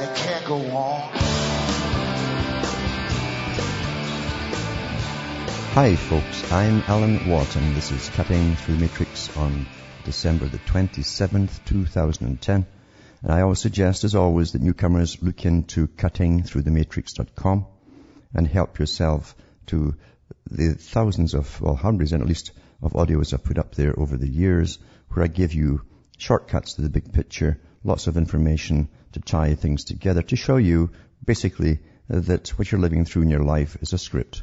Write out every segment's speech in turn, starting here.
and it can't go on. Hi folks, I'm Alan Watt and this is Cutting Through the Matrix on December the 27th, 2010. And I always suggest, as always, that newcomers look into cuttingthroughthematrix.com and help yourself to the thousands of, well, hundreds and at least of audios I've put up there over the years where I give you shortcuts to the big picture, lots of information to tie things together to show you basically that what you're living through in your life is a script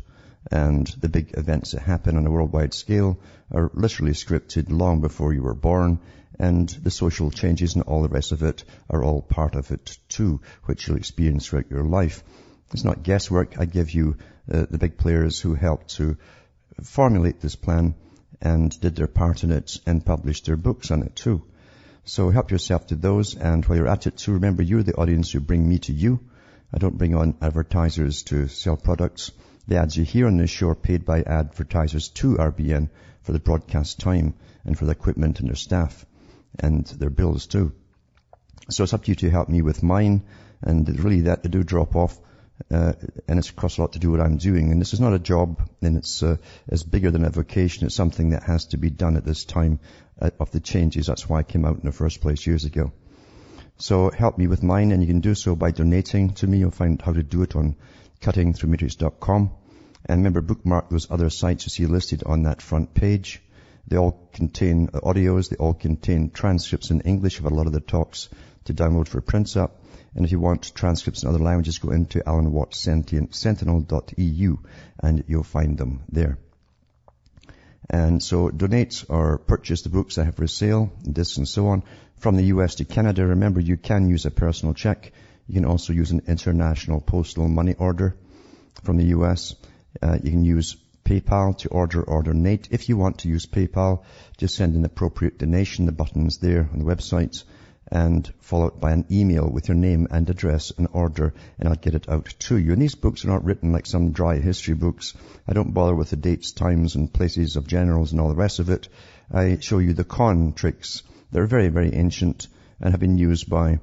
and the big events that happen on a worldwide scale are literally scripted long before you were born and the social changes and all the rest of it are all part of it too, which you'll experience throughout your life. It's not guesswork. I give you uh, the big players who helped to formulate this plan and did their part in it and published their books on it too. So help yourself to those and while you're at it too, remember you're the audience who bring me to you. I don't bring on advertisers to sell products. The ads you hear on this show are paid by advertisers to RBN for the broadcast time and for the equipment and their staff and their bills too. So it's up to you to help me with mine and really that to do drop off uh, and it's across a lot to do what I'm doing. And this is not a job, and it's uh, it's bigger than a vocation. It's something that has to be done at this time uh, of the changes. That's why I came out in the first place years ago. So help me with mine, and you can do so by donating to me. You'll find how to do it on cuttingthroughmatrix.com. And remember, bookmark those other sites you see listed on that front page. They all contain audios. They all contain transcripts in English of a lot of the talks to download for print up. And if you want transcripts in other languages, go into alanwattsentinel.eu and you'll find them there. And so donate or purchase the books I have for sale, this and so on. From the US to Canada, remember you can use a personal check. You can also use an international postal money order from the US. Uh, you can use PayPal to order or donate. If you want to use PayPal, just send an appropriate donation. The button's there on the website and followed by an email with your name and address and order and I'll get it out to you. And these books are not written like some dry history books. I don't bother with the dates, times and places of generals and all the rest of it. I show you the con tricks. They're very, very ancient and have been used by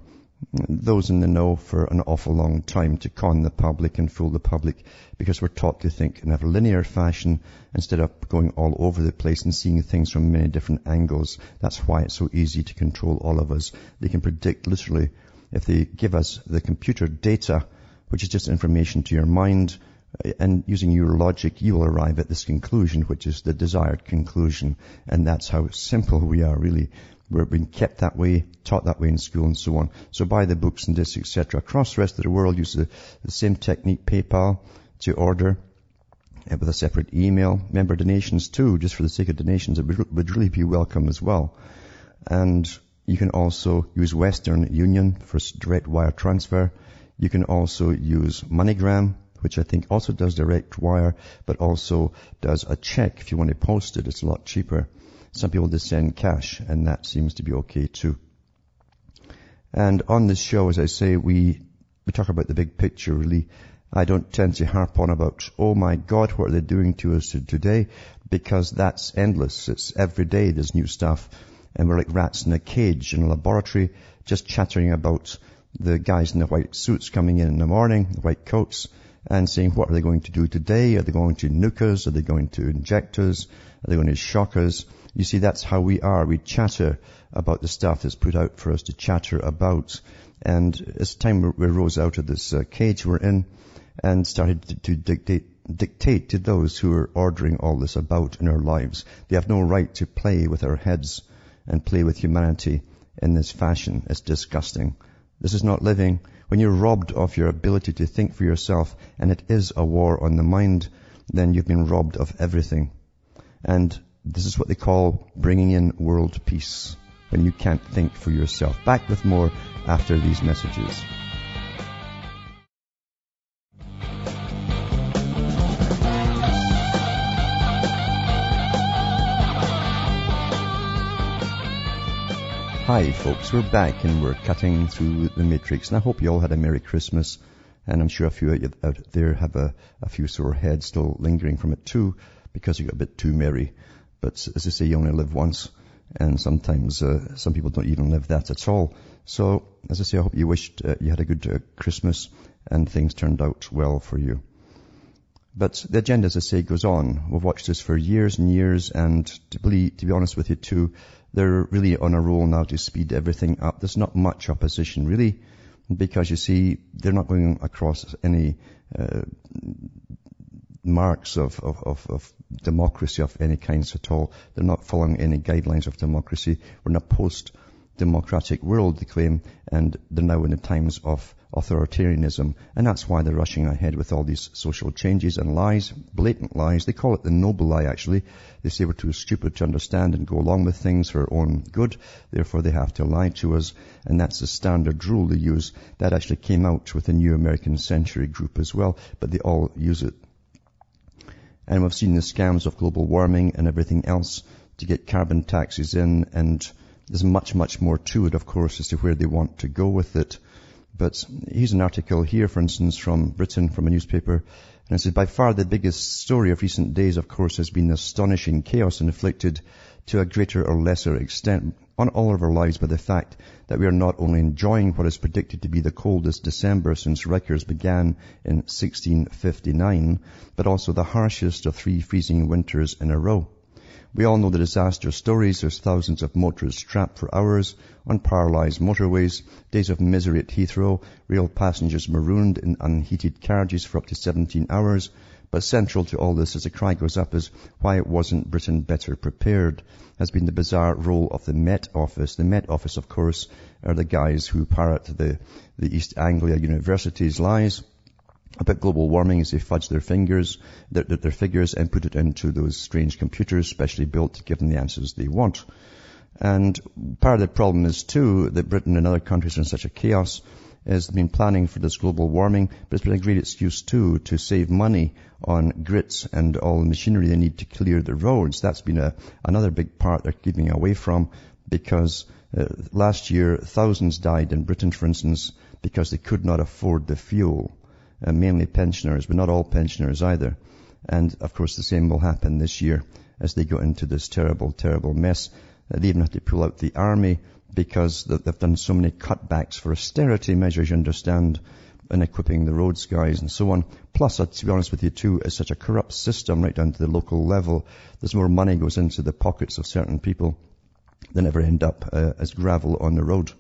those in the know for an awful long time to con the public and fool the public because we're taught to think in a linear fashion instead of going all over the place and seeing things from many different angles. That's why it's so easy to control all of us. They can predict literally if they give us the computer data, which is just information to your mind, and using your logic, you will arrive at this conclusion, which is the desired conclusion. And that's how simple we are, really. We're being kept that way, taught that way in school and so on. So buy the books and this, etc. Across the rest of the world, use the, the same technique, PayPal, to order uh, with a separate email. Member donations too, just for the sake of donations, it would, would really be welcome as well. And you can also use Western Union for direct wire transfer. You can also use MoneyGram, which I think also does direct wire, but also does a check. If you want to post it, it's a lot cheaper. Some people just send cash, and that seems to be okay too. And on this show, as I say, we, we talk about the big picture really. I don't tend to harp on about, oh my God, what are they doing to us today? Because that's endless. It's every day there's new stuff. And we're like rats in a cage in a laboratory, just chattering about the guys in the white suits coming in in the morning, the white coats, and saying what are they going to do today? Are they going to nuke us? Are they going to inject us? Are they going to shock us? You see, that's how we are. We chatter about the stuff that's put out for us to chatter about. And it's time we rose out of this uh, cage we're in and started to, to dictate, dictate to those who are ordering all this about in our lives. They have no right to play with our heads and play with humanity in this fashion. It's disgusting. This is not living. When you're robbed of your ability to think for yourself, and it is a war on the mind, then you've been robbed of everything. And this is what they call bringing in world peace when you can't think for yourself. Back with more after these messages. Hi folks, we're back and we're cutting through the matrix and I hope you all had a Merry Christmas and I'm sure a few out there have a, a few sore heads still lingering from it too because you got a bit too merry. But as I say, you only live once and sometimes uh, some people don't even live that at all. So as I say, I hope you wished uh, you had a good uh, Christmas and things turned out well for you. But the agenda, as I say, goes on. We've watched this for years and years and to be, to be honest with you too, they're really on a roll now to speed everything up. There's not much opposition really because you see they're not going across any uh, marks of, of, of, of, democracy of any kinds at all. They're not following any guidelines of democracy. We're in a post-democratic world, they claim, and they're now in the times of authoritarianism. And that's why they're rushing ahead with all these social changes and lies, blatant lies. They call it the noble lie, actually. They say we're too stupid to understand and go along with things for our own good. Therefore, they have to lie to us. And that's the standard rule they use. That actually came out with the New American Century group as well, but they all use it. And we've seen the scams of global warming and everything else to get carbon taxes in and there's much, much more to it, of course, as to where they want to go with it. But here's an article here, for instance, from Britain, from a newspaper. And it says, by far the biggest story of recent days, of course, has been the astonishing chaos inflicted to a greater or lesser extent on all of our lives by the fact that we are not only enjoying what is predicted to be the coldest December since records began in 1659, but also the harshest of three freezing winters in a row. We all know the disaster stories. There's thousands of motorists trapped for hours on paralyzed motorways, days of misery at Heathrow, real passengers marooned in unheated carriages for up to 17 hours. But central to all this as the cry goes up is why wasn't Britain better prepared has been the bizarre role of the Met Office. The Met Office, of course, are the guys who parrot the, the East Anglia University's lies about global warming as they fudge their fingers, their, their, figures and put it into those strange computers specially built to give them the answers they want. And part of the problem is too that Britain and other countries are in such a chaos has been planning for this global warming, but it's been a great excuse too to save money on grits and all the machinery they need to clear the roads. That's been a, another big part they're keeping away from because uh, last year thousands died in Britain, for instance, because they could not afford the fuel uh, mainly pensioners, but not all pensioners either. And of course the same will happen this year as they go into this terrible, terrible mess. Uh, they even have to pull out the army because they've done so many cutbacks for austerity measures, you understand, in equipping the roads guys and so on. Plus, uh, to be honest with you too, it's such a corrupt system right down to the local level. There's more money goes into the pockets of certain people than ever end up uh, as gravel on the road.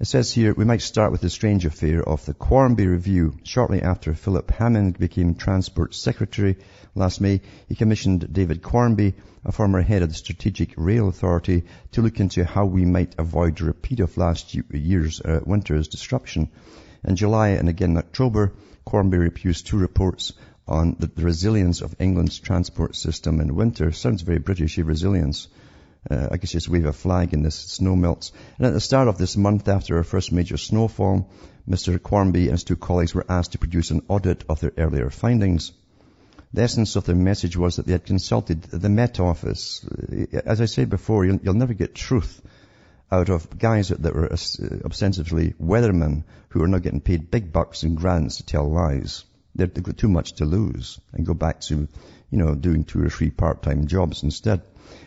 It says here, we might start with the strange affair of the Quarmby Review. Shortly after Philip Hammond became Transport Secretary last May, he commissioned David Quarmby, a former head of the Strategic Rail Authority, to look into how we might avoid a repeat of last year's uh, winter's disruption. In July and again in October, Quarmby refused two reports on the, the resilience of England's transport system in winter. Sounds very British, resilience uh, I guess just wave a flag and this snow melts. And at the start of this month after our first major snowfall, Mr. Quarmby and his two colleagues were asked to produce an audit of their earlier findings. The essence of their message was that they had consulted the Met Office. As I said before, you'll, you'll never get truth out of guys that, that were ostensibly weathermen who are now getting paid big bucks and grants to tell lies. They've got too much to lose and go back to, you know, doing two or three part-time jobs instead.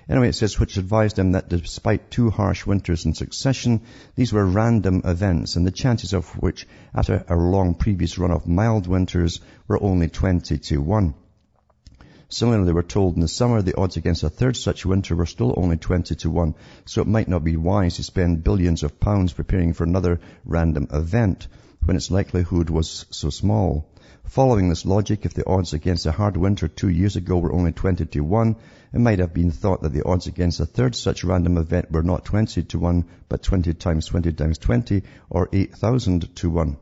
Anyway, it says, which advised him that despite two harsh winters in succession, these were random events, and the chances of which, after a long previous run of mild winters, were only 20 to 1. Similarly, they were told in the summer the odds against a third such winter were still only 20 to 1, so it might not be wise to spend billions of pounds preparing for another random event when its likelihood was so small. Following this logic, if the odds against a hard winter two years ago were only 20 to 1, it might have been thought that the odds against a third such random event were not 20 to 1, but 20 times 20 times 20, or 8,000 to 1.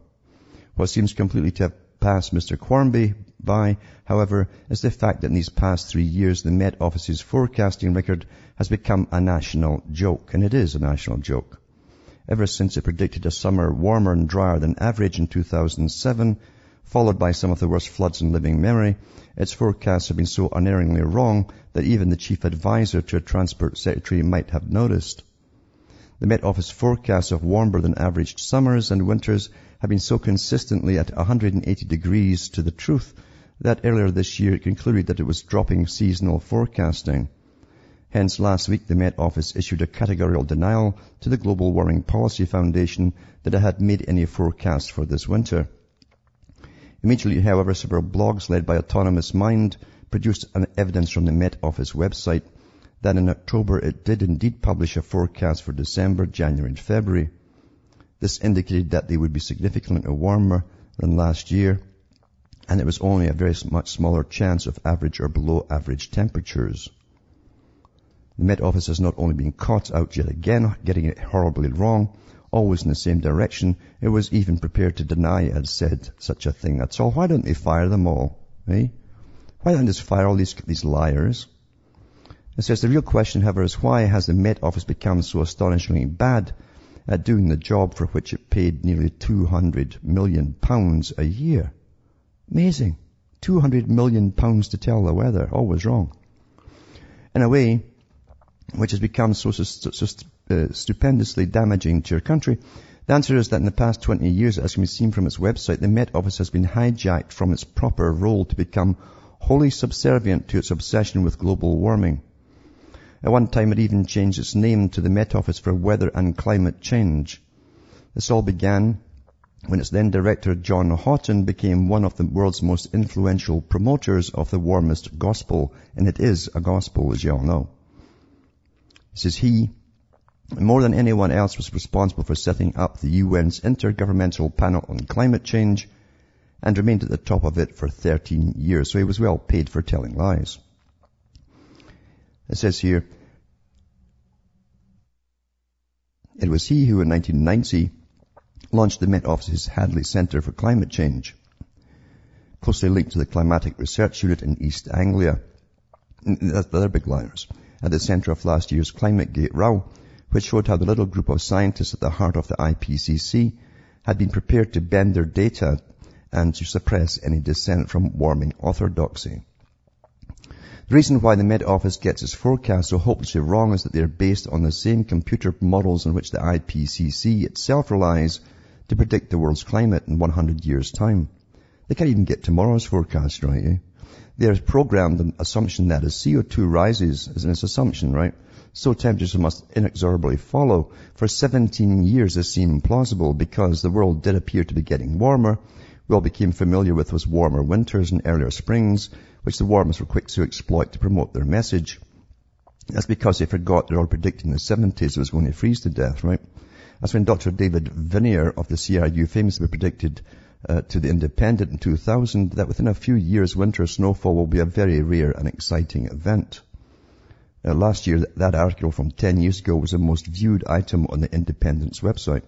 What seems completely to have passed Mr. Quarmby by, however, is the fact that in these past three years the Met Office's forecasting record has become a national joke, and it is a national joke. Ever since it predicted a summer warmer and drier than average in 2007, followed by some of the worst floods in living memory, its forecasts have been so unerringly wrong that even the chief advisor to a transport secretary might have noticed. The Met Office forecasts of warmer than average summers and winters have been so consistently at 180 degrees to the truth that earlier this year it concluded that it was dropping seasonal forecasting. Hence last week the Met Office issued a categorical denial to the Global Warming Policy Foundation that it had made any forecast for this winter. Immediately, however, several blogs led by Autonomous Mind produced an evidence from the Met Office website that in October it did indeed publish a forecast for December, January and February. This indicated that they would be significantly warmer than last year and it was only a very much smaller chance of average or below average temperatures. The Met Office has not only been caught out yet again, getting it horribly wrong, always in the same direction, it was even prepared to deny it had said such a thing at all. Why don't they fire them all? Eh? Why don't they just fire all these, these liars? It says the real question, however, is why has the Met Office become so astonishingly bad at doing the job for which it paid nearly 200 million pounds a year? Amazing. 200 million pounds to tell the weather. Always wrong. In a way, which has become so, so, so uh, stupendously damaging to your country, the answer is that in the past 20 years, as can be seen from its website, the Met Office has been hijacked from its proper role to become wholly subservient to its obsession with global warming. At one time, it even changed its name to the Met Office for Weather and Climate Change. This all began when its then director John Houghton became one of the world's most influential promoters of the warmist gospel, and it is a gospel, as you all know. He says he, more than anyone else, was responsible for setting up the UN's Intergovernmental Panel on Climate Change and remained at the top of it for 13 years, so he was well paid for telling lies. It says here, it was he who in 1990 launched the Met Office's Hadley Centre for Climate Change, closely linked to the Climatic Research Unit in East Anglia. That's the other big liars. At the centre of last year's Climate Gate row, which showed how the little group of scientists at the heart of the IPCC had been prepared to bend their data and to suppress any dissent from warming orthodoxy. The reason why the Met Office gets its forecasts so hopelessly wrong is that they are based on the same computer models on which the IPCC itself relies to predict the world's climate in 100 years' time. They can't even get tomorrow's forecast right. Eh? They are programmed an assumption that as CO2 rises, as an assumption, right? So temperatures must inexorably follow. For 17 years this seemed plausible because the world did appear to be getting warmer. We all became familiar with those warmer winters and earlier springs which the warmers were quick to exploit to promote their message. That's because they forgot they're all predicting the 70s was going to freeze to death, right? That's when Dr. David Viner of the CRU famously predicted uh, to the Independent in 2000 that within a few years winter snowfall will be a very rare and exciting event. Uh, last year, that article from 10 years ago was the most viewed item on the Independent's website.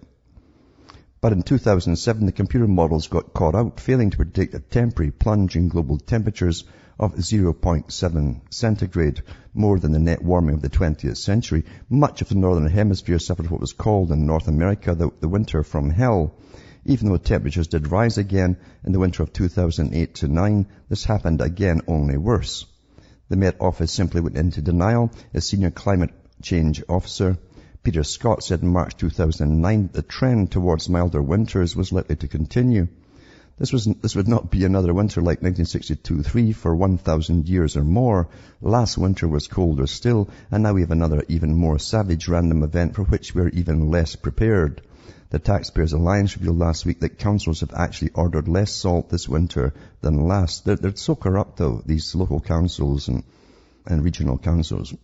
But in 2007, the computer models got caught out, failing to predict a temporary plunge in global temperatures of 0.7 centigrade, more than the net warming of the 20th century. Much of the northern hemisphere suffered what was called in North America the, the winter from hell. Even though temperatures did rise again in the winter of 2008 to 9, this happened again only worse. The Met Office simply went into denial. A senior climate change officer, Peter Scott, said in March 2009 the trend towards milder winters was likely to continue. This, was, this would not be another winter like 1962-3 for 1,000 years or more. Last winter was colder still, and now we have another even more savage random event for which we're even less prepared. The Taxpayers Alliance revealed last week that councils have actually ordered less salt this winter than last. They're, they're so corrupt though, these local councils and, and regional councils.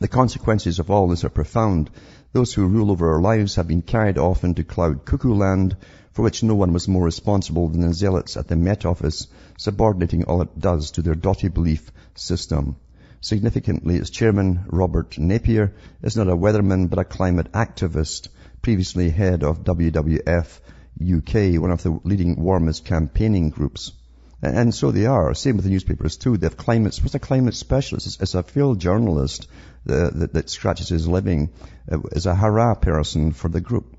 The consequences of all this are profound. Those who rule over our lives have been carried off into cloud cuckoo land for which no one was more responsible than the zealots at the Met Office, subordinating all it does to their dotty belief system. Significantly, its chairman, Robert Napier, is not a weatherman but a climate activist, previously head of WWF UK, one of the leading warmist campaigning groups. And so they are. Same with the newspapers too. They have climate, what's a climate specialist? It's a field journalist that, that, that scratches his living uh, as a hurrah person for the group.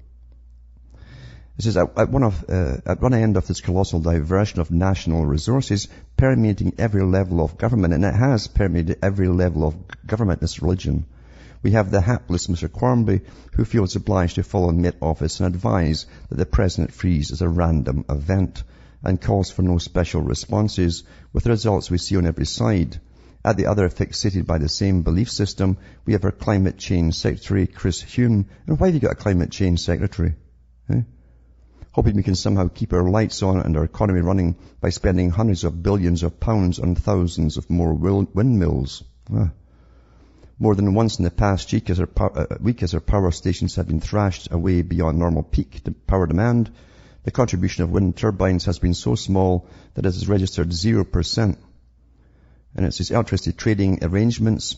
It says, at one, of, uh, at one end of this colossal diversion of national resources, permeating every level of government, and it has permeated every level of government, this religion, We have the hapless Mr. Quarmby, who feels obliged to follow Met Office and advise that the President freeze is a random event and calls for no special responses, with the results we see on every side. At the other, fixated by the same belief system, we have our climate change secretary, Chris Huhne. And why have you got a climate change secretary? Eh? Hoping we can somehow keep our lights on and our economy running by spending hundreds of billions of pounds on thousands of more windmills. Ah. More than once in the past week as, our, uh, as our power stations have been thrashed away beyond normal peak power demand, the contribution of wind turbines has been so small that it has registered 0%. And it says electricity trading arrangements.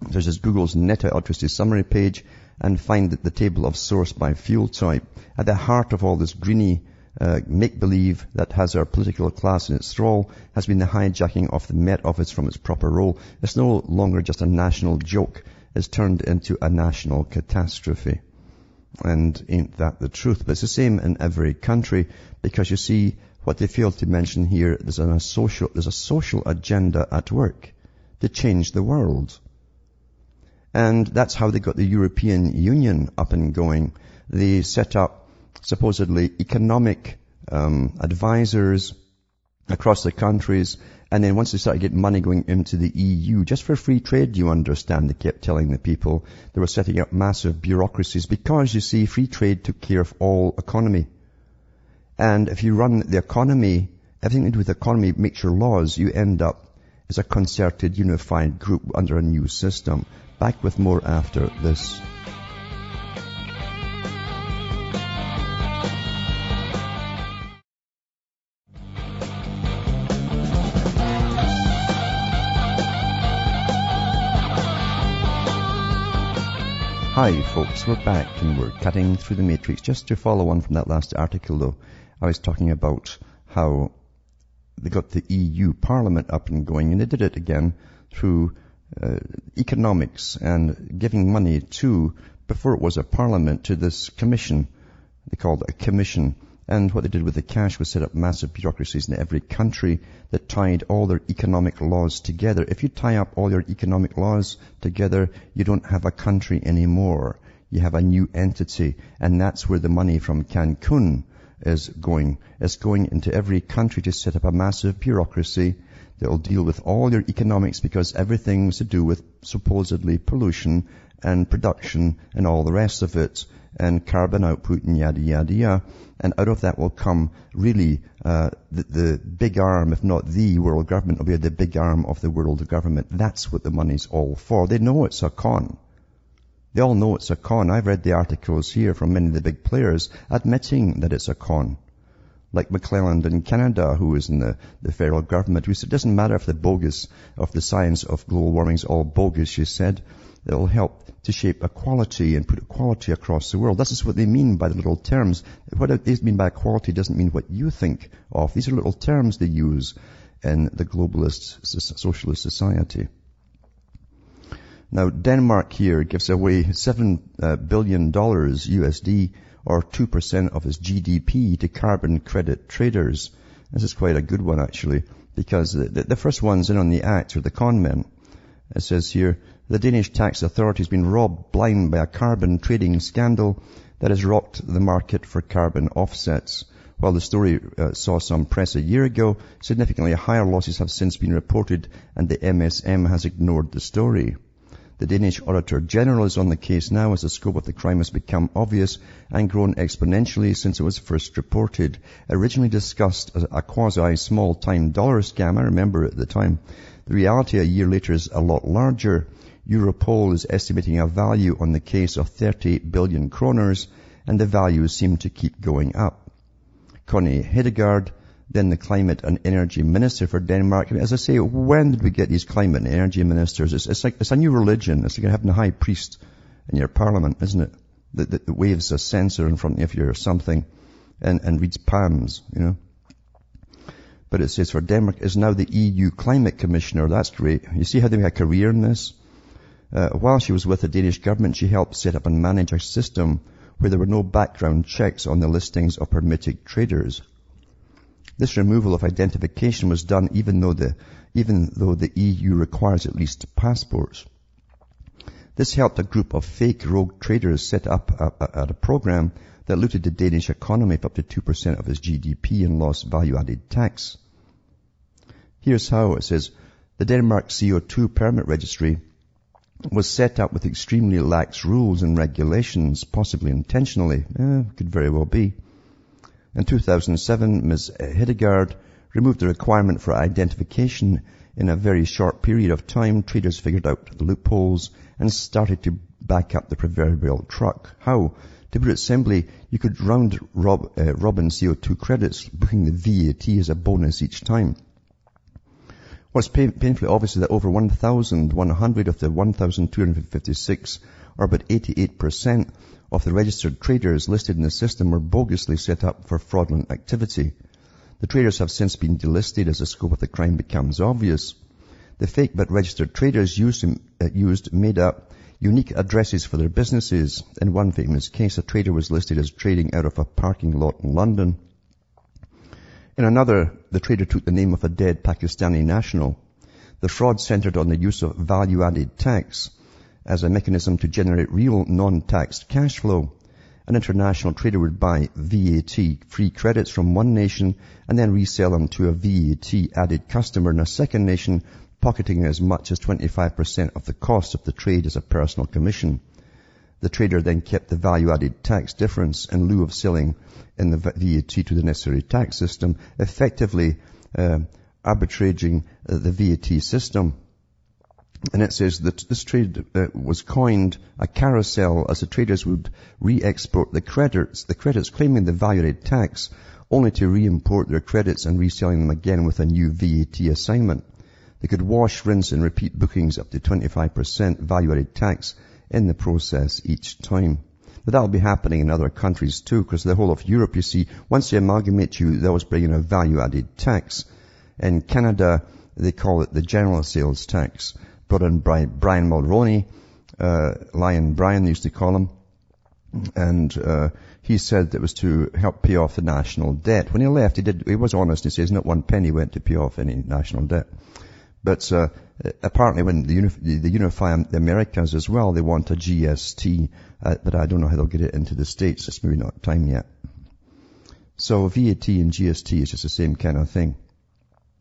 There's this Google's net electricity summary page and find the table of source by fuel type. At the heart of all this greeny uh, make-believe that has our political class in its thrall has been the hijacking of the Met Office from its proper role. It's no longer just a national joke. It's turned into a national catastrophe. And ain't that the truth? But it's the same in every country because you see what they fail to mention here, there's a social, there's a social agenda at work to change the world. And that's how they got the European Union up and going. They set up supposedly economic um, advisors across the countries and then once they started getting money going into the EU, just for free trade, you understand, they kept telling the people they were setting up massive bureaucracies because you see, free trade took care of all economy. And if you run the economy, everything to do with the economy makes your laws, you end up as a concerted, unified group under a new system. Back with more after this. Hi folks, we're back and we're cutting through the matrix. Just to follow on from that last article though, I was talking about how they got the EU Parliament up and going and they did it again through uh, economics and giving money to, before it was a parliament, to this commission. They called it a commission and what they did with the cash was set up massive bureaucracies in every country that tied all their economic laws together. If you tie up all your economic laws together, you don't have a country anymore. You have a new entity. And that's where the money from Cancun is going. It's going into every country to set up a massive bureaucracy that will deal with all your economics because everything's to do with supposedly pollution and production and all the rest of it and carbon output and yada yada yada. And out of that will come really uh, the, the, big arm, if not the world government, will be the big arm of the world government. That's what the money's all for. They know it's a con. They all know it's a con. I've read the articles here from many of the big players admitting that it's a con. Like McClelland in Canada, who is in the, the federal government, who said it doesn't matter if the bogus of the science of global warming is all bogus, she said. It'll help to shape equality and put equality across the world. This is what they mean by the little terms. What they mean by equality doesn't mean what you think of. These are little terms they use in the globalist socialist society. Now, Denmark here gives away seven uh, billion dollars USD or 2% of its GDP to carbon credit traders. This is quite a good one actually, because the, the first ones in on the act are the con men. It says here, the Danish tax authority has been robbed blind by a carbon trading scandal that has rocked the market for carbon offsets. While the story uh, saw some press a year ago, significantly higher losses have since been reported and the MSM has ignored the story. The Danish Auditor General is on the case now as the scope of the crime has become obvious and grown exponentially since it was first reported. Originally discussed as a quasi small time dollar scam, I remember at the time. The reality a year later is a lot larger. Europol is estimating a value on the case of 30 billion kroners, and the values seem to keep going up. Connie Hedegaard, then the climate and energy minister for Denmark. As I say, when did we get these climate and energy ministers? It's, it's like, it's a new religion. It's like having a high priest in your parliament, isn't it? That, that, that waves a censer in front of you or something and, and reads palms, you know. But it says for Denmark is now the EU climate commissioner. That's great. You see how they make a career in this? Uh, while she was with the Danish government, she helped set up and manage a system where there were no background checks on the listings of permitted traders. This removal of identification was done even though the, even though the EU requires at least passports. This helped a group of fake rogue traders set up a, a, a program that looted the Danish economy for up to 2% of its GDP and lost value-added tax. Here's how it says, the Denmark CO2 permit registry was set up with extremely lax rules and regulations, possibly intentionally. Eh, could very well be. In 2007, Ms. Hedegaard removed the requirement for identification in a very short period of time. Traders figured out the loopholes and started to back up the proverbial truck. How? To put it simply, you could round rob, uh, robin CO2 credits, booking the VAT as a bonus each time. What's pain, painfully obvious that over 1,100 of the 1,256, or about 88% of the registered traders listed in the system were bogusly set up for fraudulent activity. The traders have since been delisted as the scope of the crime becomes obvious. The fake but registered traders used, uh, used made up unique addresses for their businesses. In one famous case, a trader was listed as trading out of a parking lot in London. In another, the trader took the name of a dead Pakistani national. The fraud centered on the use of value-added tax as a mechanism to generate real non-taxed cash flow. An international trader would buy VAT-free credits from one nation and then resell them to a VAT-added customer in a second nation, pocketing as much as 25% of the cost of the trade as a personal commission. The trader then kept the value-added tax difference in lieu of selling in the VAT to the necessary tax system, effectively uh, arbitraging the VAT system. And it says that this trade uh, was coined a carousel as the traders would re-export the credits, the credits claiming the value-added tax, only to re-import their credits and reselling them again with a new VAT assignment. They could wash, rinse and repeat bookings up to 25% value-added tax in the process each time. But that'll be happening in other countries too, because the whole of Europe, you see, once they amalgamate you, they always bring in a value-added tax. In Canada, they call it the general sales tax. Brought in by Brian Mulroney, uh, Lion Brian used to call him, and uh, he said it was to help pay off the national debt. When he left, he did. He was honest. He says not one penny went to pay off any national debt. But uh, apparently, when the, the unify the Americas as well, they want a GST. Uh, but I don't know how they'll get it into the states. It's maybe not time yet. So VAT and GST is just the same kind of thing.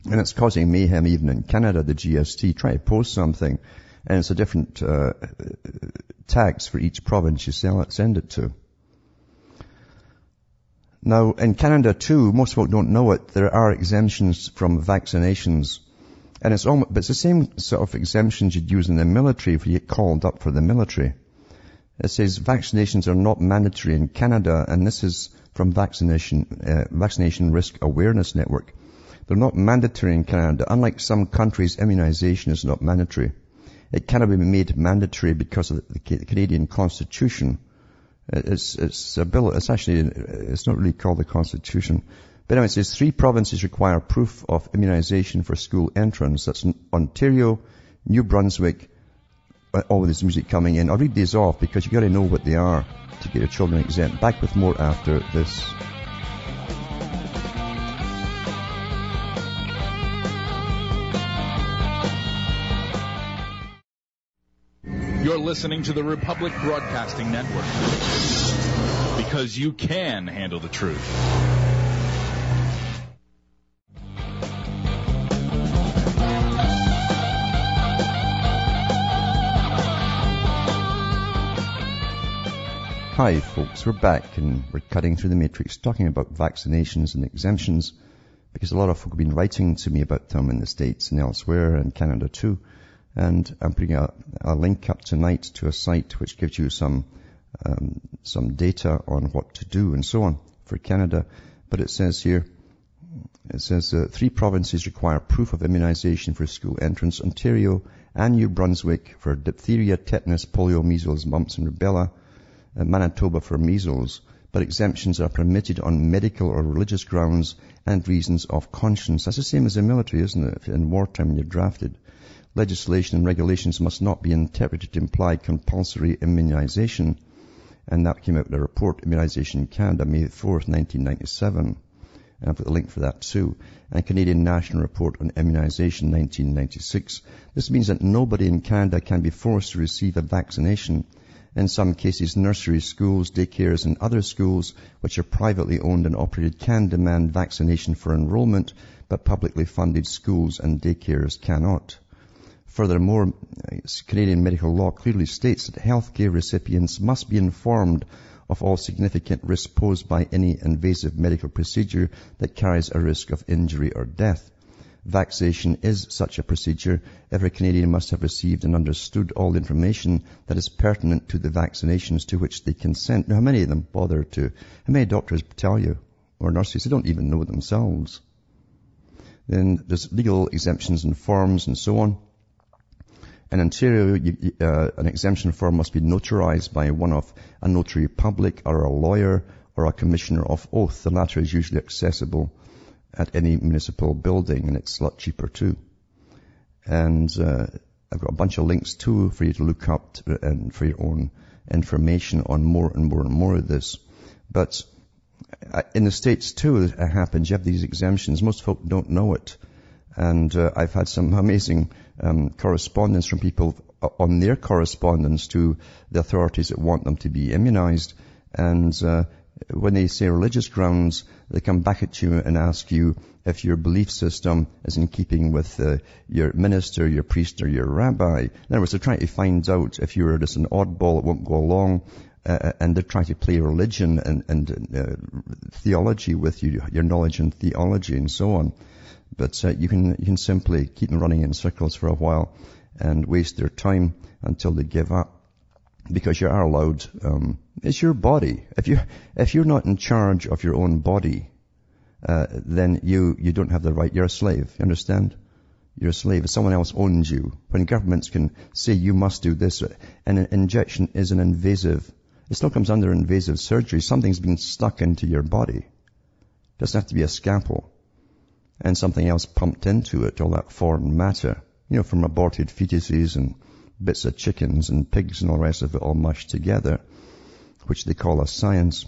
And it's causing mayhem even in Canada, the GST. Try to post something and it's a different uh, tax for each province you sell it, send it to. Now, in Canada too, most folk don't know it, there are exemptions from vaccinations. And it's almost, but it's the same sort of exemptions you'd use in the military if you get called up for the military. It says vaccinations are not mandatory in Canada, and this is from Vaccination, uh, Vaccination Risk Awareness Network. They're not mandatory in Canada. Unlike some countries, immunization is not mandatory. It cannot be made mandatory because of the Canadian Constitution. It's, it's a bill, it's actually, it's not really called the Constitution. But anyway, it says three provinces require proof of immunization for school entrance. That's Ontario, New Brunswick, uh, all this music coming in. I'll read these off because you've gotta know what they are to get your children exempt. Back with more after this. You're listening to the Republic Broadcasting Network because you can handle the truth. Hi folks, we're back and we're cutting through the matrix talking about vaccinations and exemptions because a lot of folk have been writing to me about them in the States and elsewhere and Canada too. And I'm putting a, a link up tonight to a site which gives you some um, some data on what to do and so on for Canada. But it says here, it says uh, three provinces require proof of immunization for school entrance: Ontario and New Brunswick for diphtheria, tetanus, polio, measles, mumps, and rubella. Uh, Manitoba for measles. But exemptions are permitted on medical or religious grounds and reasons of conscience. That's the same as the military, isn't it? In wartime, you're drafted legislation and regulations must not be interpreted to imply compulsory immunization. And that came out in a report, Immunization Canada, May 4th, 1997. And I've got the link for that too. And Canadian National Report on Immunization 1996. This means that nobody in Canada can be forced to receive a vaccination. In some cases, nursery schools, daycares and other schools which are privately owned and operated can demand vaccination for enrollment, but publicly funded schools and daycares cannot. Furthermore, Canadian medical law clearly states that healthcare recipients must be informed of all significant risks posed by any invasive medical procedure that carries a risk of injury or death. Vaccination is such a procedure. Every Canadian must have received and understood all the information that is pertinent to the vaccinations to which they consent. Now, how many of them bother to? How many doctors tell you? Or nurses? They don't even know themselves. Then there's legal exemptions and forms and so on. In Ontario, you, uh, an exemption form must be notarized by one of a notary public or a lawyer or a commissioner of oath. The latter is usually accessible at any municipal building and it's a lot cheaper too. And uh, I've got a bunch of links too for you to look up to, and for your own information on more and more and more of this. But uh, in the States too, it happens. You have these exemptions. Most folk don't know it. And uh, I've had some amazing um, correspondence from people on their correspondence to the authorities that want them to be immunized. And uh, when they say religious grounds, they come back at you and ask you if your belief system is in keeping with uh, your minister, your priest, or your rabbi. In other words, they're trying to find out if you're just an oddball that won't go along, uh, and they're trying to play religion and, and uh, theology with you, your knowledge in theology and so on. But uh, you can you can simply keep them running in circles for a while and waste their time until they give up because you are allowed. Um, it's your body. If you if you're not in charge of your own body, uh, then you you don't have the right. You're a slave. You understand? You're a slave. Someone else owns you, when governments can say you must do this, an injection is an invasive. It still comes under invasive surgery. Something's been stuck into your body. It doesn't have to be a scalpel. And something else pumped into it, all that foreign matter, you know, from aborted fetuses and bits of chickens and pigs and all the rest of it all mushed together, which they call a science.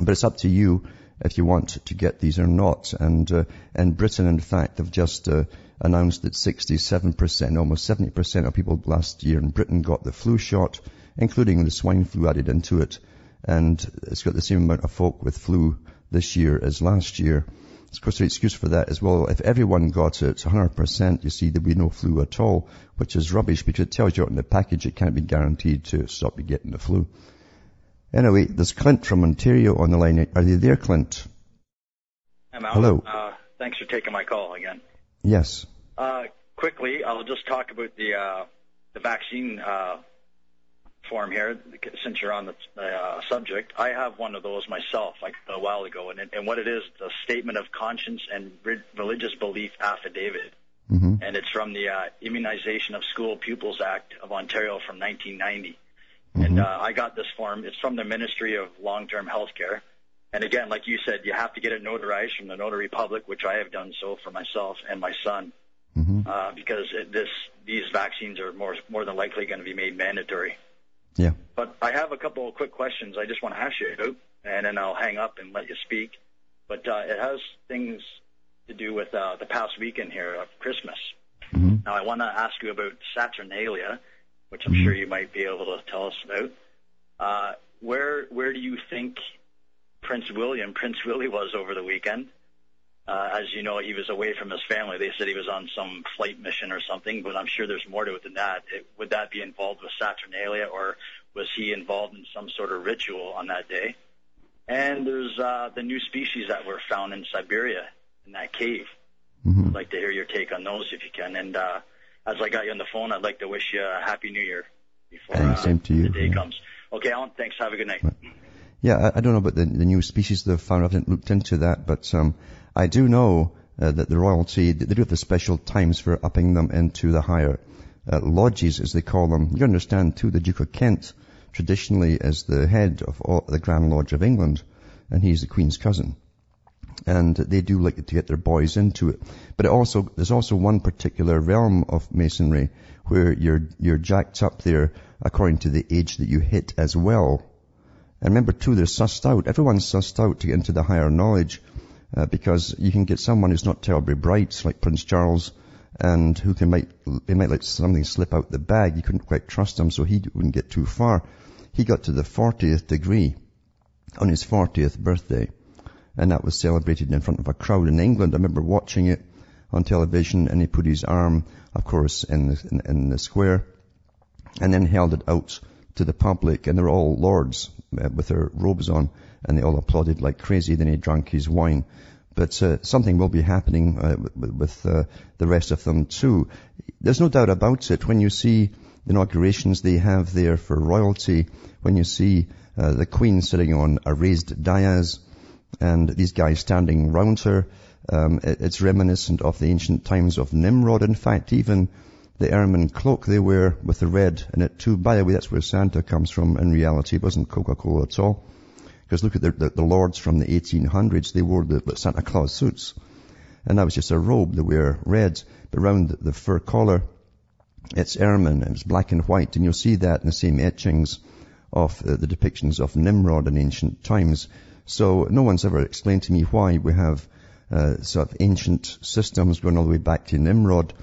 But it's up to you if you want to get these or not. And uh, in Britain, in fact, have just uh, announced that 67%, almost 70% of people last year in Britain got the flu shot, including the swine flu added into it. And it's got the same amount of folk with flu this year as last year. Of course, the excuse for that is, well, if everyone got it 100%, you see, there'd be no flu at all, which is rubbish because it tells you in the package it can't be guaranteed to stop you getting the flu. Anyway, there's Clint from Ontario on the line. Are you there, Clint? Hello. Uh, thanks for taking my call again. Yes. Uh, quickly, I'll just talk about the uh, the vaccine uh, form here, since you're on the uh, subject. I have one of those myself, like a while ago, and, and what it is, the statement of conscience and religious belief affidavit. Mm-hmm. And it's from the uh, Immunization of School Pupils Act of Ontario from 1990. Mm-hmm. And uh, I got this form. It's from the Ministry of Long-Term Health Care. And again, like you said, you have to get it notarized from the Notary Public, which I have done so for myself and my son, mm-hmm. uh, because it, this these vaccines are more more than likely going to be made mandatory. Yeah. But I have a couple of quick questions I just want to ask you about, and then I'll hang up and let you speak. But uh, it has things to do with uh, the past weekend here of Christmas. Mm-hmm. Now, I want to ask you about Saturnalia, which I'm mm-hmm. sure you might be able to tell us about. Uh, where where do you think Prince William, Prince Willie, was over the weekend? Uh, as you know, he was away from his family. They said he was on some flight mission or something, but I'm sure there's more to it than that. It, would that be involved with Saturnalia, or was he involved in some sort of ritual on that day? And there's uh, the new species that were found in Siberia in that cave. Mm-hmm. I'd like to hear your take on those if you can. And uh, as I got you on the phone, I'd like to wish you a happy New Year before uh, same to you. the day yeah. comes. Okay, Alan. Thanks. Have a good night. Yeah, I, I don't know about the, the new species they've found. I haven't looked into that, but um, I do know uh, that the royalty, they do have the special times for upping them into the higher uh, lodges, as they call them. You understand, too, the Duke of Kent traditionally is the head of all, the Grand Lodge of England, and he's the Queen's cousin. And they do like to get their boys into it. But it also, there's also one particular realm of masonry where you're, you're jacked up there according to the age that you hit as well. And remember too, they're sussed out. Everyone's sussed out to get into the higher knowledge uh, because you can get someone who's not terribly bright, like Prince Charles, and who can might, they might let something slip out the bag. You couldn't quite trust him, so he wouldn't get too far. He got to the 40th degree on his 40th birthday, and that was celebrated in front of a crowd in England. I remember watching it on television, and he put his arm, of course, in the, in, in the square, and then held it out to the public, and they were all lords uh, with their robes on, and they all applauded like crazy. Then he drank his wine. But uh, something will be happening uh, with uh, the rest of them too. There's no doubt about it. When you see the inaugurations they have there for royalty, when you see uh, the Queen sitting on a raised dais, and these guys standing round her, um, it, it's reminiscent of the ancient times of Nimrod. In fact, even the ermine cloak they wear with the red in it too. By the way, that's where Santa comes from in reality. It wasn't Coca-Cola at all. Because look at the, the, the, lords from the 1800s, they wore the, the, Santa Claus suits. And that was just a robe, they wear red, but around the, the fur collar, it's ermine, it's black and white, and you'll see that in the same etchings of uh, the depictions of Nimrod in ancient times. So no one's ever explained to me why we have uh, sort of ancient systems going all the way back to Nimrod,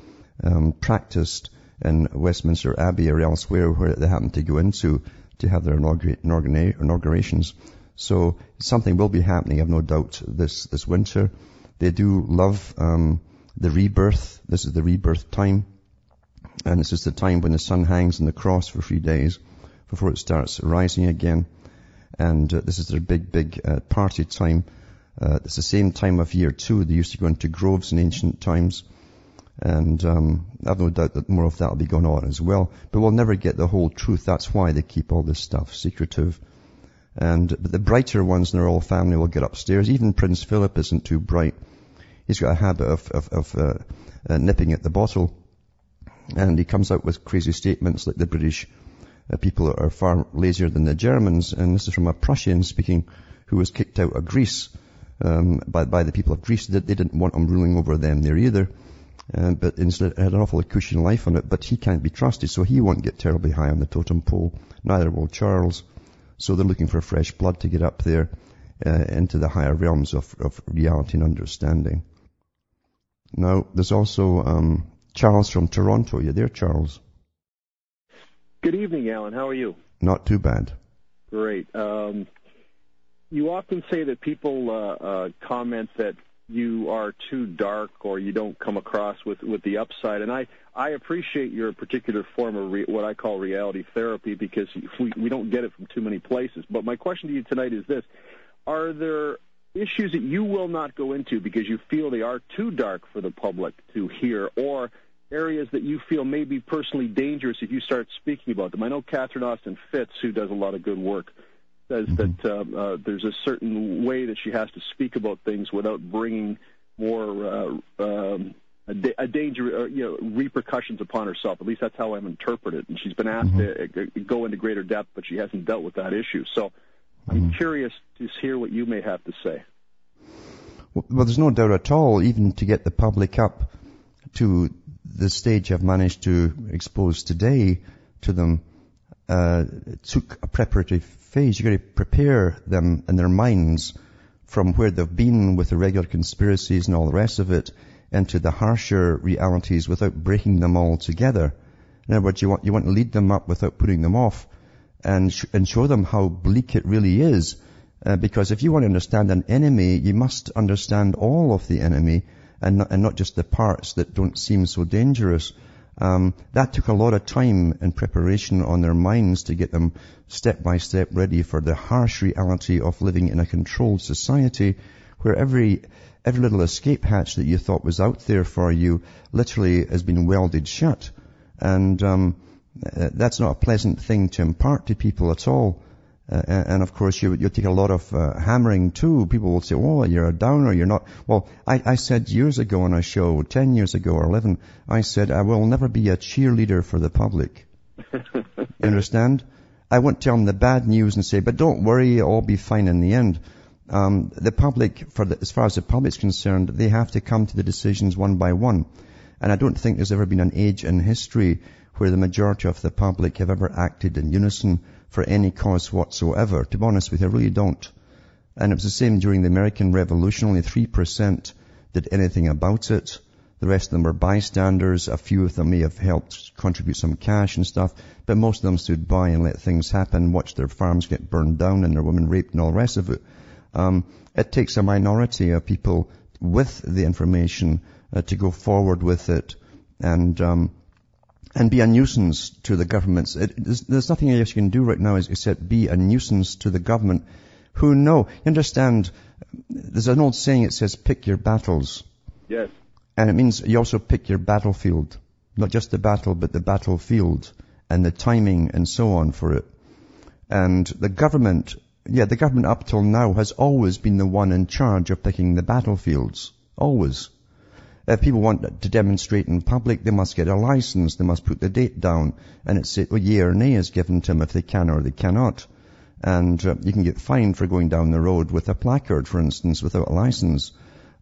um, practiced in Westminster Abbey or elsewhere where they happen to go into to have their inaugurations. So something will be happening, I've no doubt, this, this winter. They do love um, the rebirth. This is the rebirth time. And this is the time when the sun hangs on the cross for three days before it starts rising again. And uh, this is their big, big uh, party time. Uh, it's the same time of year too. They used to go into groves in ancient times and um, I've no doubt that more of that will be going on as well. But we'll never get the whole truth. That's why they keep all this stuff secretive. And the brighter ones in the royal family will get upstairs. Even Prince Philip isn't too bright. He's got a habit of, of, of uh, uh, nipping at the bottle. And he comes out with crazy statements like the British uh, people are far lazier than the Germans. And this is from a Prussian speaking who was kicked out of Greece um, by, by the people of Greece. They, they didn't want him ruling over them there either. Uh, but instead had an awfully cushy life on it, but he can't be trusted, so he won't get terribly high on the totem pole. Neither will Charles. So they're looking for fresh blood to get up there uh, into the higher realms of, of, reality and understanding. Now, there's also um, Charles from Toronto. You there, Charles? Good evening, Alan. How are you? Not too bad. Great. Um, you often say that people uh, uh, comment that you are too dark or you don't come across with with the upside. And i i appreciate your particular form of re, what i call reality therapy because we we don't get it from too many places. But my question to you tonight is this. Are there issues that you will not go into because you feel they are too dark for the public to hear or areas that you feel may be personally dangerous if you start speaking about them? I know catherine austin Fitts, who does a lot of good work says mm-hmm. that um, uh, there's a certain way that she has to speak about things without bringing more uh, um, a, da- a danger, or, uh, you know, repercussions upon herself. At least that's how I'm interpreted. And she's been asked mm-hmm. to uh, go into greater depth, but she hasn't dealt with that issue. So mm-hmm. I'm curious to hear what you may have to say. Well, there's no doubt at all, even to get the public up to the stage I've managed to expose today to them, uh, took a preparatory phase. You've got to prepare them in their minds from where they've been with the regular conspiracies and all the rest of it into the harsher realities without breaking them all together. In other words, you want, you want to lead them up without putting them off and, sh- and show them how bleak it really is. Uh, because if you want to understand an enemy, you must understand all of the enemy and not, and not just the parts that don't seem so dangerous. Um, that took a lot of time and preparation on their minds to get them step by step ready for the harsh reality of living in a controlled society where every every little escape hatch that you thought was out there for you literally has been welded shut. And um, uh, that's not a pleasant thing to impart to people at all. Uh, and of course, you, you take a lot of uh, hammering too. People will say, "Oh, you're a downer. You're not." Well, I, I said years ago on a show, ten years ago or eleven, I said I will never be a cheerleader for the public. you understand? I won't tell them the bad news and say, "But don't worry, it'll all be fine in the end." Um, the public, for the, as far as the public's concerned, they have to come to the decisions one by one. And I don't think there's ever been an age in history where the majority of the public have ever acted in unison for any cause whatsoever. To be honest with you, I really don't. And it was the same during the American Revolution. Only 3% did anything about it. The rest of them were bystanders. A few of them may have helped contribute some cash and stuff, but most of them stood by and let things happen, watched their farms get burned down and their women raped and all the rest of it. Um, it takes a minority of people with the information uh, to go forward with it and um, and be a nuisance to the governments. It, there's, there's, nothing else you can do right now is except be a nuisance to the government who know. You understand, there's an old saying it says pick your battles. Yes. And it means you also pick your battlefield. Not just the battle, but the battlefield and the timing and so on for it. And the government, yeah, the government up till now has always been the one in charge of picking the battlefields. Always. If people want to demonstrate in public, they must get a license, they must put the date down, and it's a well, yea or nay is given to them if they can or they cannot. And uh, you can get fined for going down the road with a placard, for instance, without a license.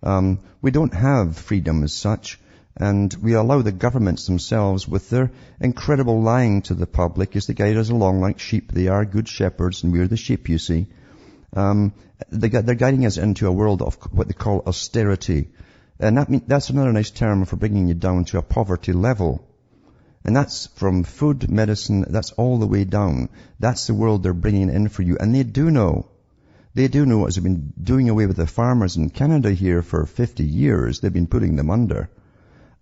Um, we don't have freedom as such, and we allow the governments themselves, with their incredible lying to the public, as they guide us along like sheep. They are good shepherds, and we're the sheep, you see. Um, they're guiding us into a world of what they call austerity and that mean, that's another nice term for bringing you down to a poverty level. And that's from food, medicine, that's all the way down. That's the world they're bringing in for you. And they do know. They do know, as they've been doing away with the farmers in Canada here for 50 years, they've been putting them under.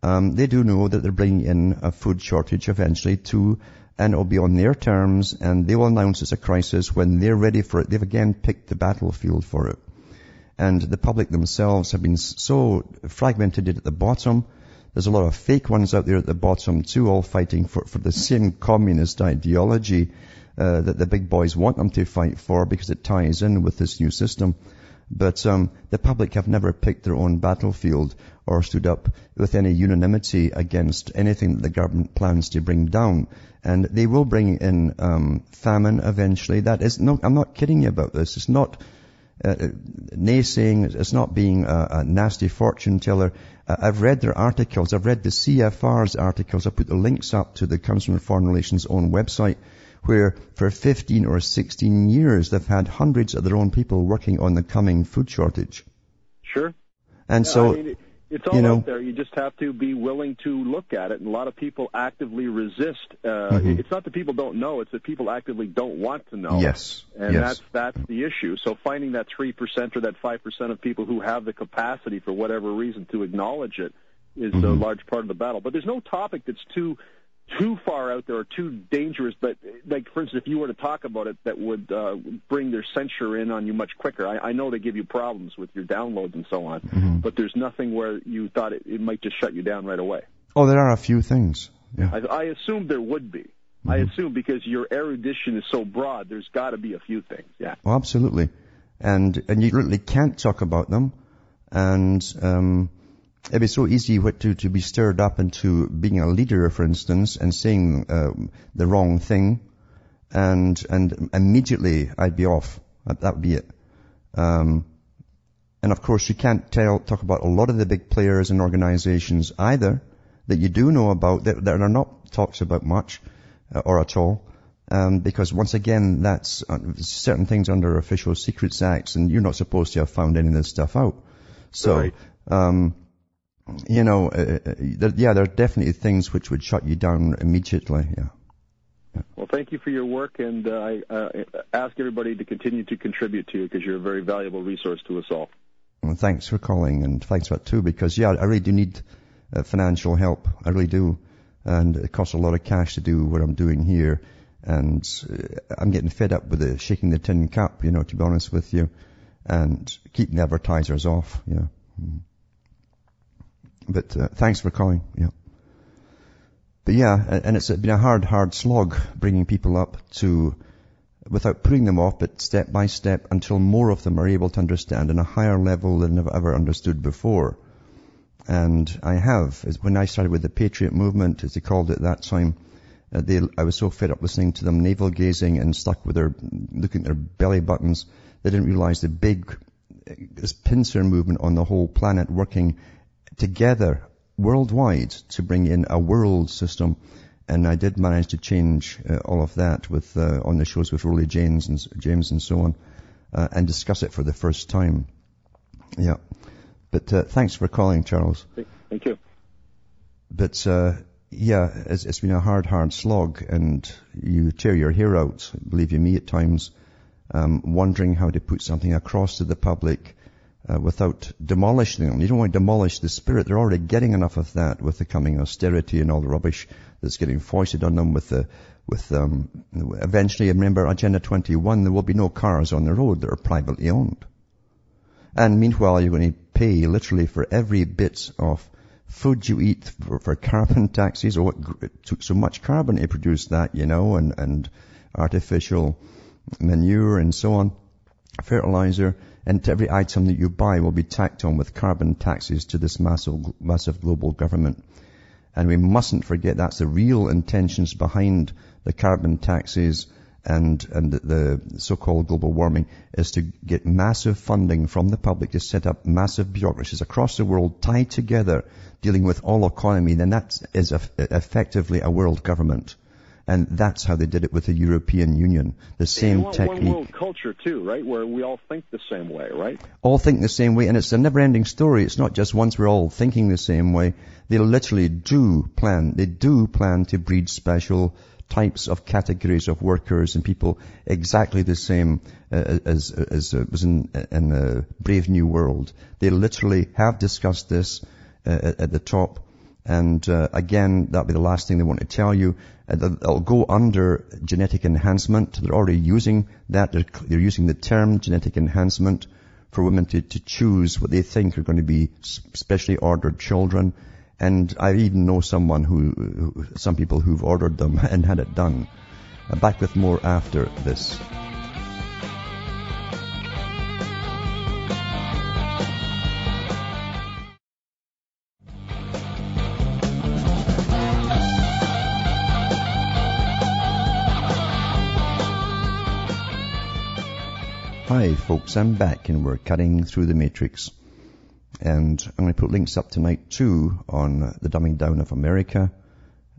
Um, they do know that they're bringing in a food shortage eventually to, and it'll be on their terms, and they will announce it's a crisis when they're ready for it. They've again picked the battlefield for it and the public themselves have been so fragmented at the bottom. There's a lot of fake ones out there at the bottom too, all fighting for, for the same communist ideology uh, that the big boys want them to fight for because it ties in with this new system. But um, the public have never picked their own battlefield or stood up with any unanimity against anything that the government plans to bring down. And they will bring in um, famine eventually. That is no, I'm not kidding you about this. It's not uh, uh, naysaying. It's not being a, a nasty fortune teller. Uh, I've read their articles. I've read the CFR's articles. I put the links up to the Council on Foreign Relations' own website where for 15 or 16 years they've had hundreds of their own people working on the coming food shortage. Sure. And yeah, so, I mean, it's all you know, out there. You just have to be willing to look at it. And a lot of people actively resist. Uh, mm-hmm. It's not that people don't know; it's that people actively don't want to know. Yes, and yes. that's that's the issue. So finding that three percent or that five percent of people who have the capacity, for whatever reason, to acknowledge it is mm-hmm. a large part of the battle. But there's no topic that's too too far out there or too dangerous. But like, for instance, if you were to talk about it, that would uh, bring their censure in on you much quicker. I, I know they give you problems with your downloads and so on, mm-hmm. but there's nothing where you thought it, it might just shut you down right away. Oh, there are a few things. Yeah. I, I assumed there would be. Mm-hmm. I assume because your erudition is so broad, there's got to be a few things. Yeah. Oh, absolutely. And and you literally can't talk about them, and um, it'd be so easy to, to be stirred up into being a leader, for instance, and saying uh, the wrong thing, and and immediately I'd be off. That, that would be it. Um, and of course, you can't tell, talk about a lot of the big players and organizations either that you do know about that, that are not talked about much uh, or at all. Um, because once again, that's uh, certain things under Official Secrets Acts, and you're not supposed to have found any of this stuff out. So, right. um, you know, uh, uh, there, yeah, there are definitely things which would shut you down immediately. Yeah. yeah. Well, thank you for your work, and uh, I uh, ask everybody to continue to contribute to you because you're a very valuable resource to us all. Well, thanks for calling, and thanks for that too, because yeah, I really do need uh, financial help. I really do, and it costs a lot of cash to do what I'm doing here, and uh, I'm getting fed up with the shaking the tin cup, you know, to be honest with you, and keeping the advertisers off. Yeah. Mm. But uh, thanks for calling. Yeah. But yeah, and it's been a hard, hard slog bringing people up to, without putting them off, but step by step until more of them are able to understand in a higher level than they've ever understood before. And I have, when I started with the Patriot movement, as they called it at that time, uh, they, I was so fed up listening to them navel gazing and stuck with their, looking at their belly buttons. They didn't realize the big, this pincer movement on the whole planet working together worldwide to bring in a world system. And I did manage to change uh, all of that with uh, on the shows with Rollye James and James and so on. uh, and discuss it for the first time. Yeah. But uh, thanks for calling, Charles. Thank you. But uh, yeah, it's, it's been a hard, hard slog, and you tear your hair out, believe you me, at times, um, wondering how to put something across to the public uh, without demolishing them. You don't want to demolish the spirit. They're already getting enough of that with the coming austerity and all the rubbish that's getting foisted on them with the with um, eventually, remember Agenda 21, there will be no cars on the road that are privately owned. And meanwhile, you're going to pay literally for every bit of food you eat for, for carbon taxes, or took so much carbon to produce that, you know, and, and artificial manure and so on, fertilizer, and every item that you buy will be tacked on with carbon taxes to this massive, massive global government. And we mustn't forget that's the real intentions behind the carbon taxes and, and the so-called global warming is to get massive funding from the public to set up massive bureaucracies across the world tied together dealing with all economy. Then that is effectively a world government. And that's how they did it with the European Union. The same one, technique. One world culture too, right? Where we all think the same way, right? All think the same way, and it's a never-ending story. It's not just once we're all thinking the same way. They literally do plan. They do plan to breed special types of categories of workers and people exactly the same uh, as, as uh, was in, in the Brave New World. They literally have discussed this uh, at the top. And uh, again, that'll be the last thing they want to tell you. Uh, they'll go under genetic enhancement. They're already using that. They're, they're using the term genetic enhancement for women to, to choose what they think are going to be specially ordered children. And I even know someone who, who some people who've ordered them and had it done. Uh, back with more after this. Hi folks, I'm back and we're cutting through the matrix. And I'm going to put links up tonight too on the dumbing down of America.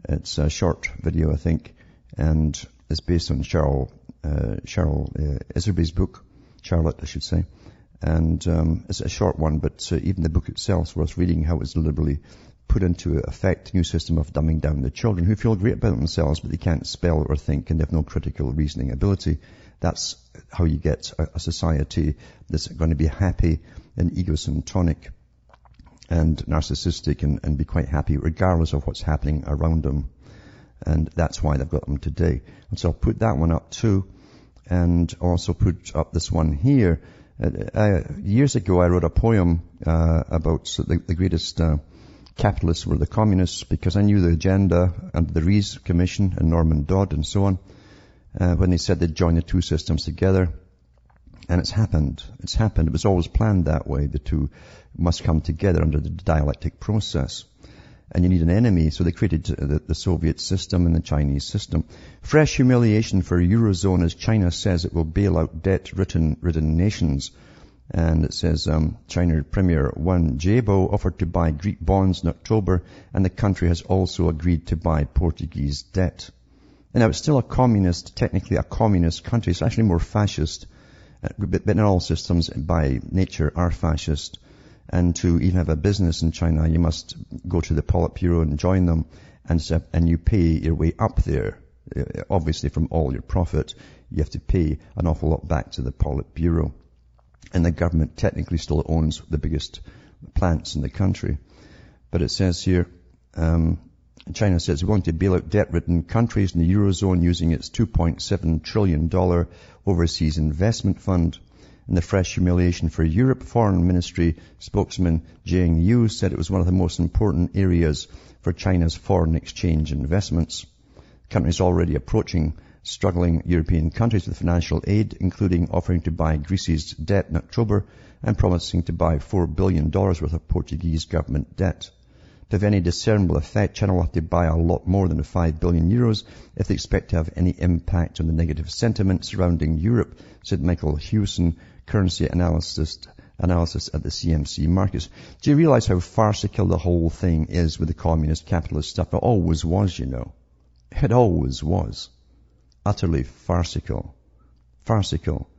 It's a short video, I think, and it's based on Cheryl, uh, Cheryl uh, book, Charlotte, I should say. And um, it's a short one, but uh, even the book itself is worth reading how it's deliberately put into effect new system of dumbing down the children who feel great about themselves, but they can't spell or think and they have no critical reasoning ability. That's how you get a, a society that's going to be happy and egocentric and narcissistic and, and be quite happy regardless of what's happening around them. And that's why they've got them today. And so I'll put that one up too. And also put up this one here. Uh, uh, years ago I wrote a poem uh, about the, the greatest uh, capitalists were the communists because I knew the agenda and the Reece Commission and Norman Dodd and so on uh, when they said they'd join the two systems together. And it's happened. It's happened. It was always planned that way. The two must come together under the dialectic process. And you need an enemy, so they created the, the Soviet system and the Chinese system. Fresh humiliation for Eurozone as China says it will bail out debt-ridden nations. And it says um, China Premier Wen Jiabao offered to buy Greek bonds in October, and the country has also agreed to buy Portuguese debt. And now it's still a communist, technically a communist country. It's actually more fascist uh, but not all systems by nature are fascist. And to even have a business in China, you must go to the Politburo and join them, and, and you pay your way up there. Uh, obviously, from all your profit, you have to pay an awful lot back to the Politburo. And the government technically still owns the biggest plants in the country. But it says here, um, China says want to bail out debt-ridden countries in the Eurozone using its $2.7 trillion overseas investment fund. In the fresh humiliation for Europe, Foreign Ministry spokesman Jiang Yu said it was one of the most important areas for China's foreign exchange investments. The country is already approaching struggling European countries with financial aid, including offering to buy Greece's debt in October and promising to buy $4 billion worth of Portuguese government debt. To have any discernible effect, China will have to buy a lot more than 5 billion euros if they expect to have any impact on the negative sentiment surrounding Europe, said Michael Hewson, currency analyst, analysis at the CMC markets. Do you realize how farcical the whole thing is with the communist capitalist stuff? It always was, you know. It always was. Utterly farcical. Farcical.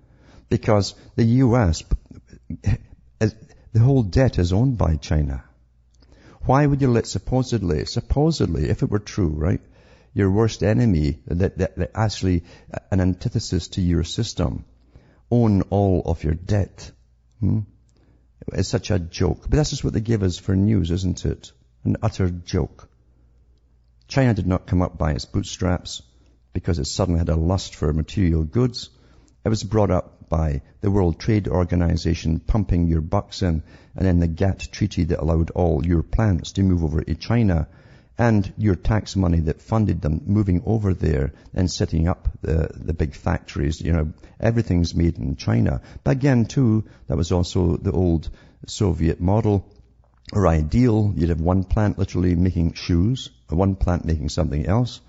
Because the US, the whole debt is owned by China. Why would you let supposedly, supposedly, if it were true, right, your worst enemy, that, that, that actually an antithesis to your system, own all of your debt? Hmm? It's such a joke. But this is what they give us for news, isn't it? An utter joke. China did not come up by its bootstraps because it suddenly had a lust for material goods. It was brought up by the World Trade Organization pumping your bucks in and then the GATT treaty that allowed all your plants to move over to China and your tax money that funded them moving over there and setting up the, the big factories. You know, everything's made in China. But again, too, that was also the old Soviet model or ideal. You'd have one plant literally making shoes, one plant making something else.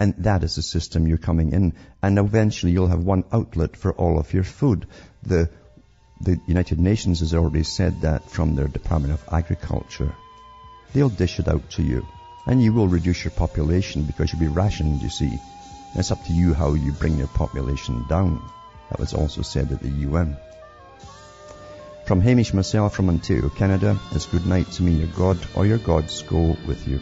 And that is the system you're coming in. And eventually you'll have one outlet for all of your food. The, the United Nations has already said that from their Department of Agriculture. They'll dish it out to you. And you will reduce your population because you'll be rationed, you see. It's up to you how you bring your population down. That was also said at the UN. From Hamish myself from Ontario, Canada, it's good night to me, your God or your gods go with you.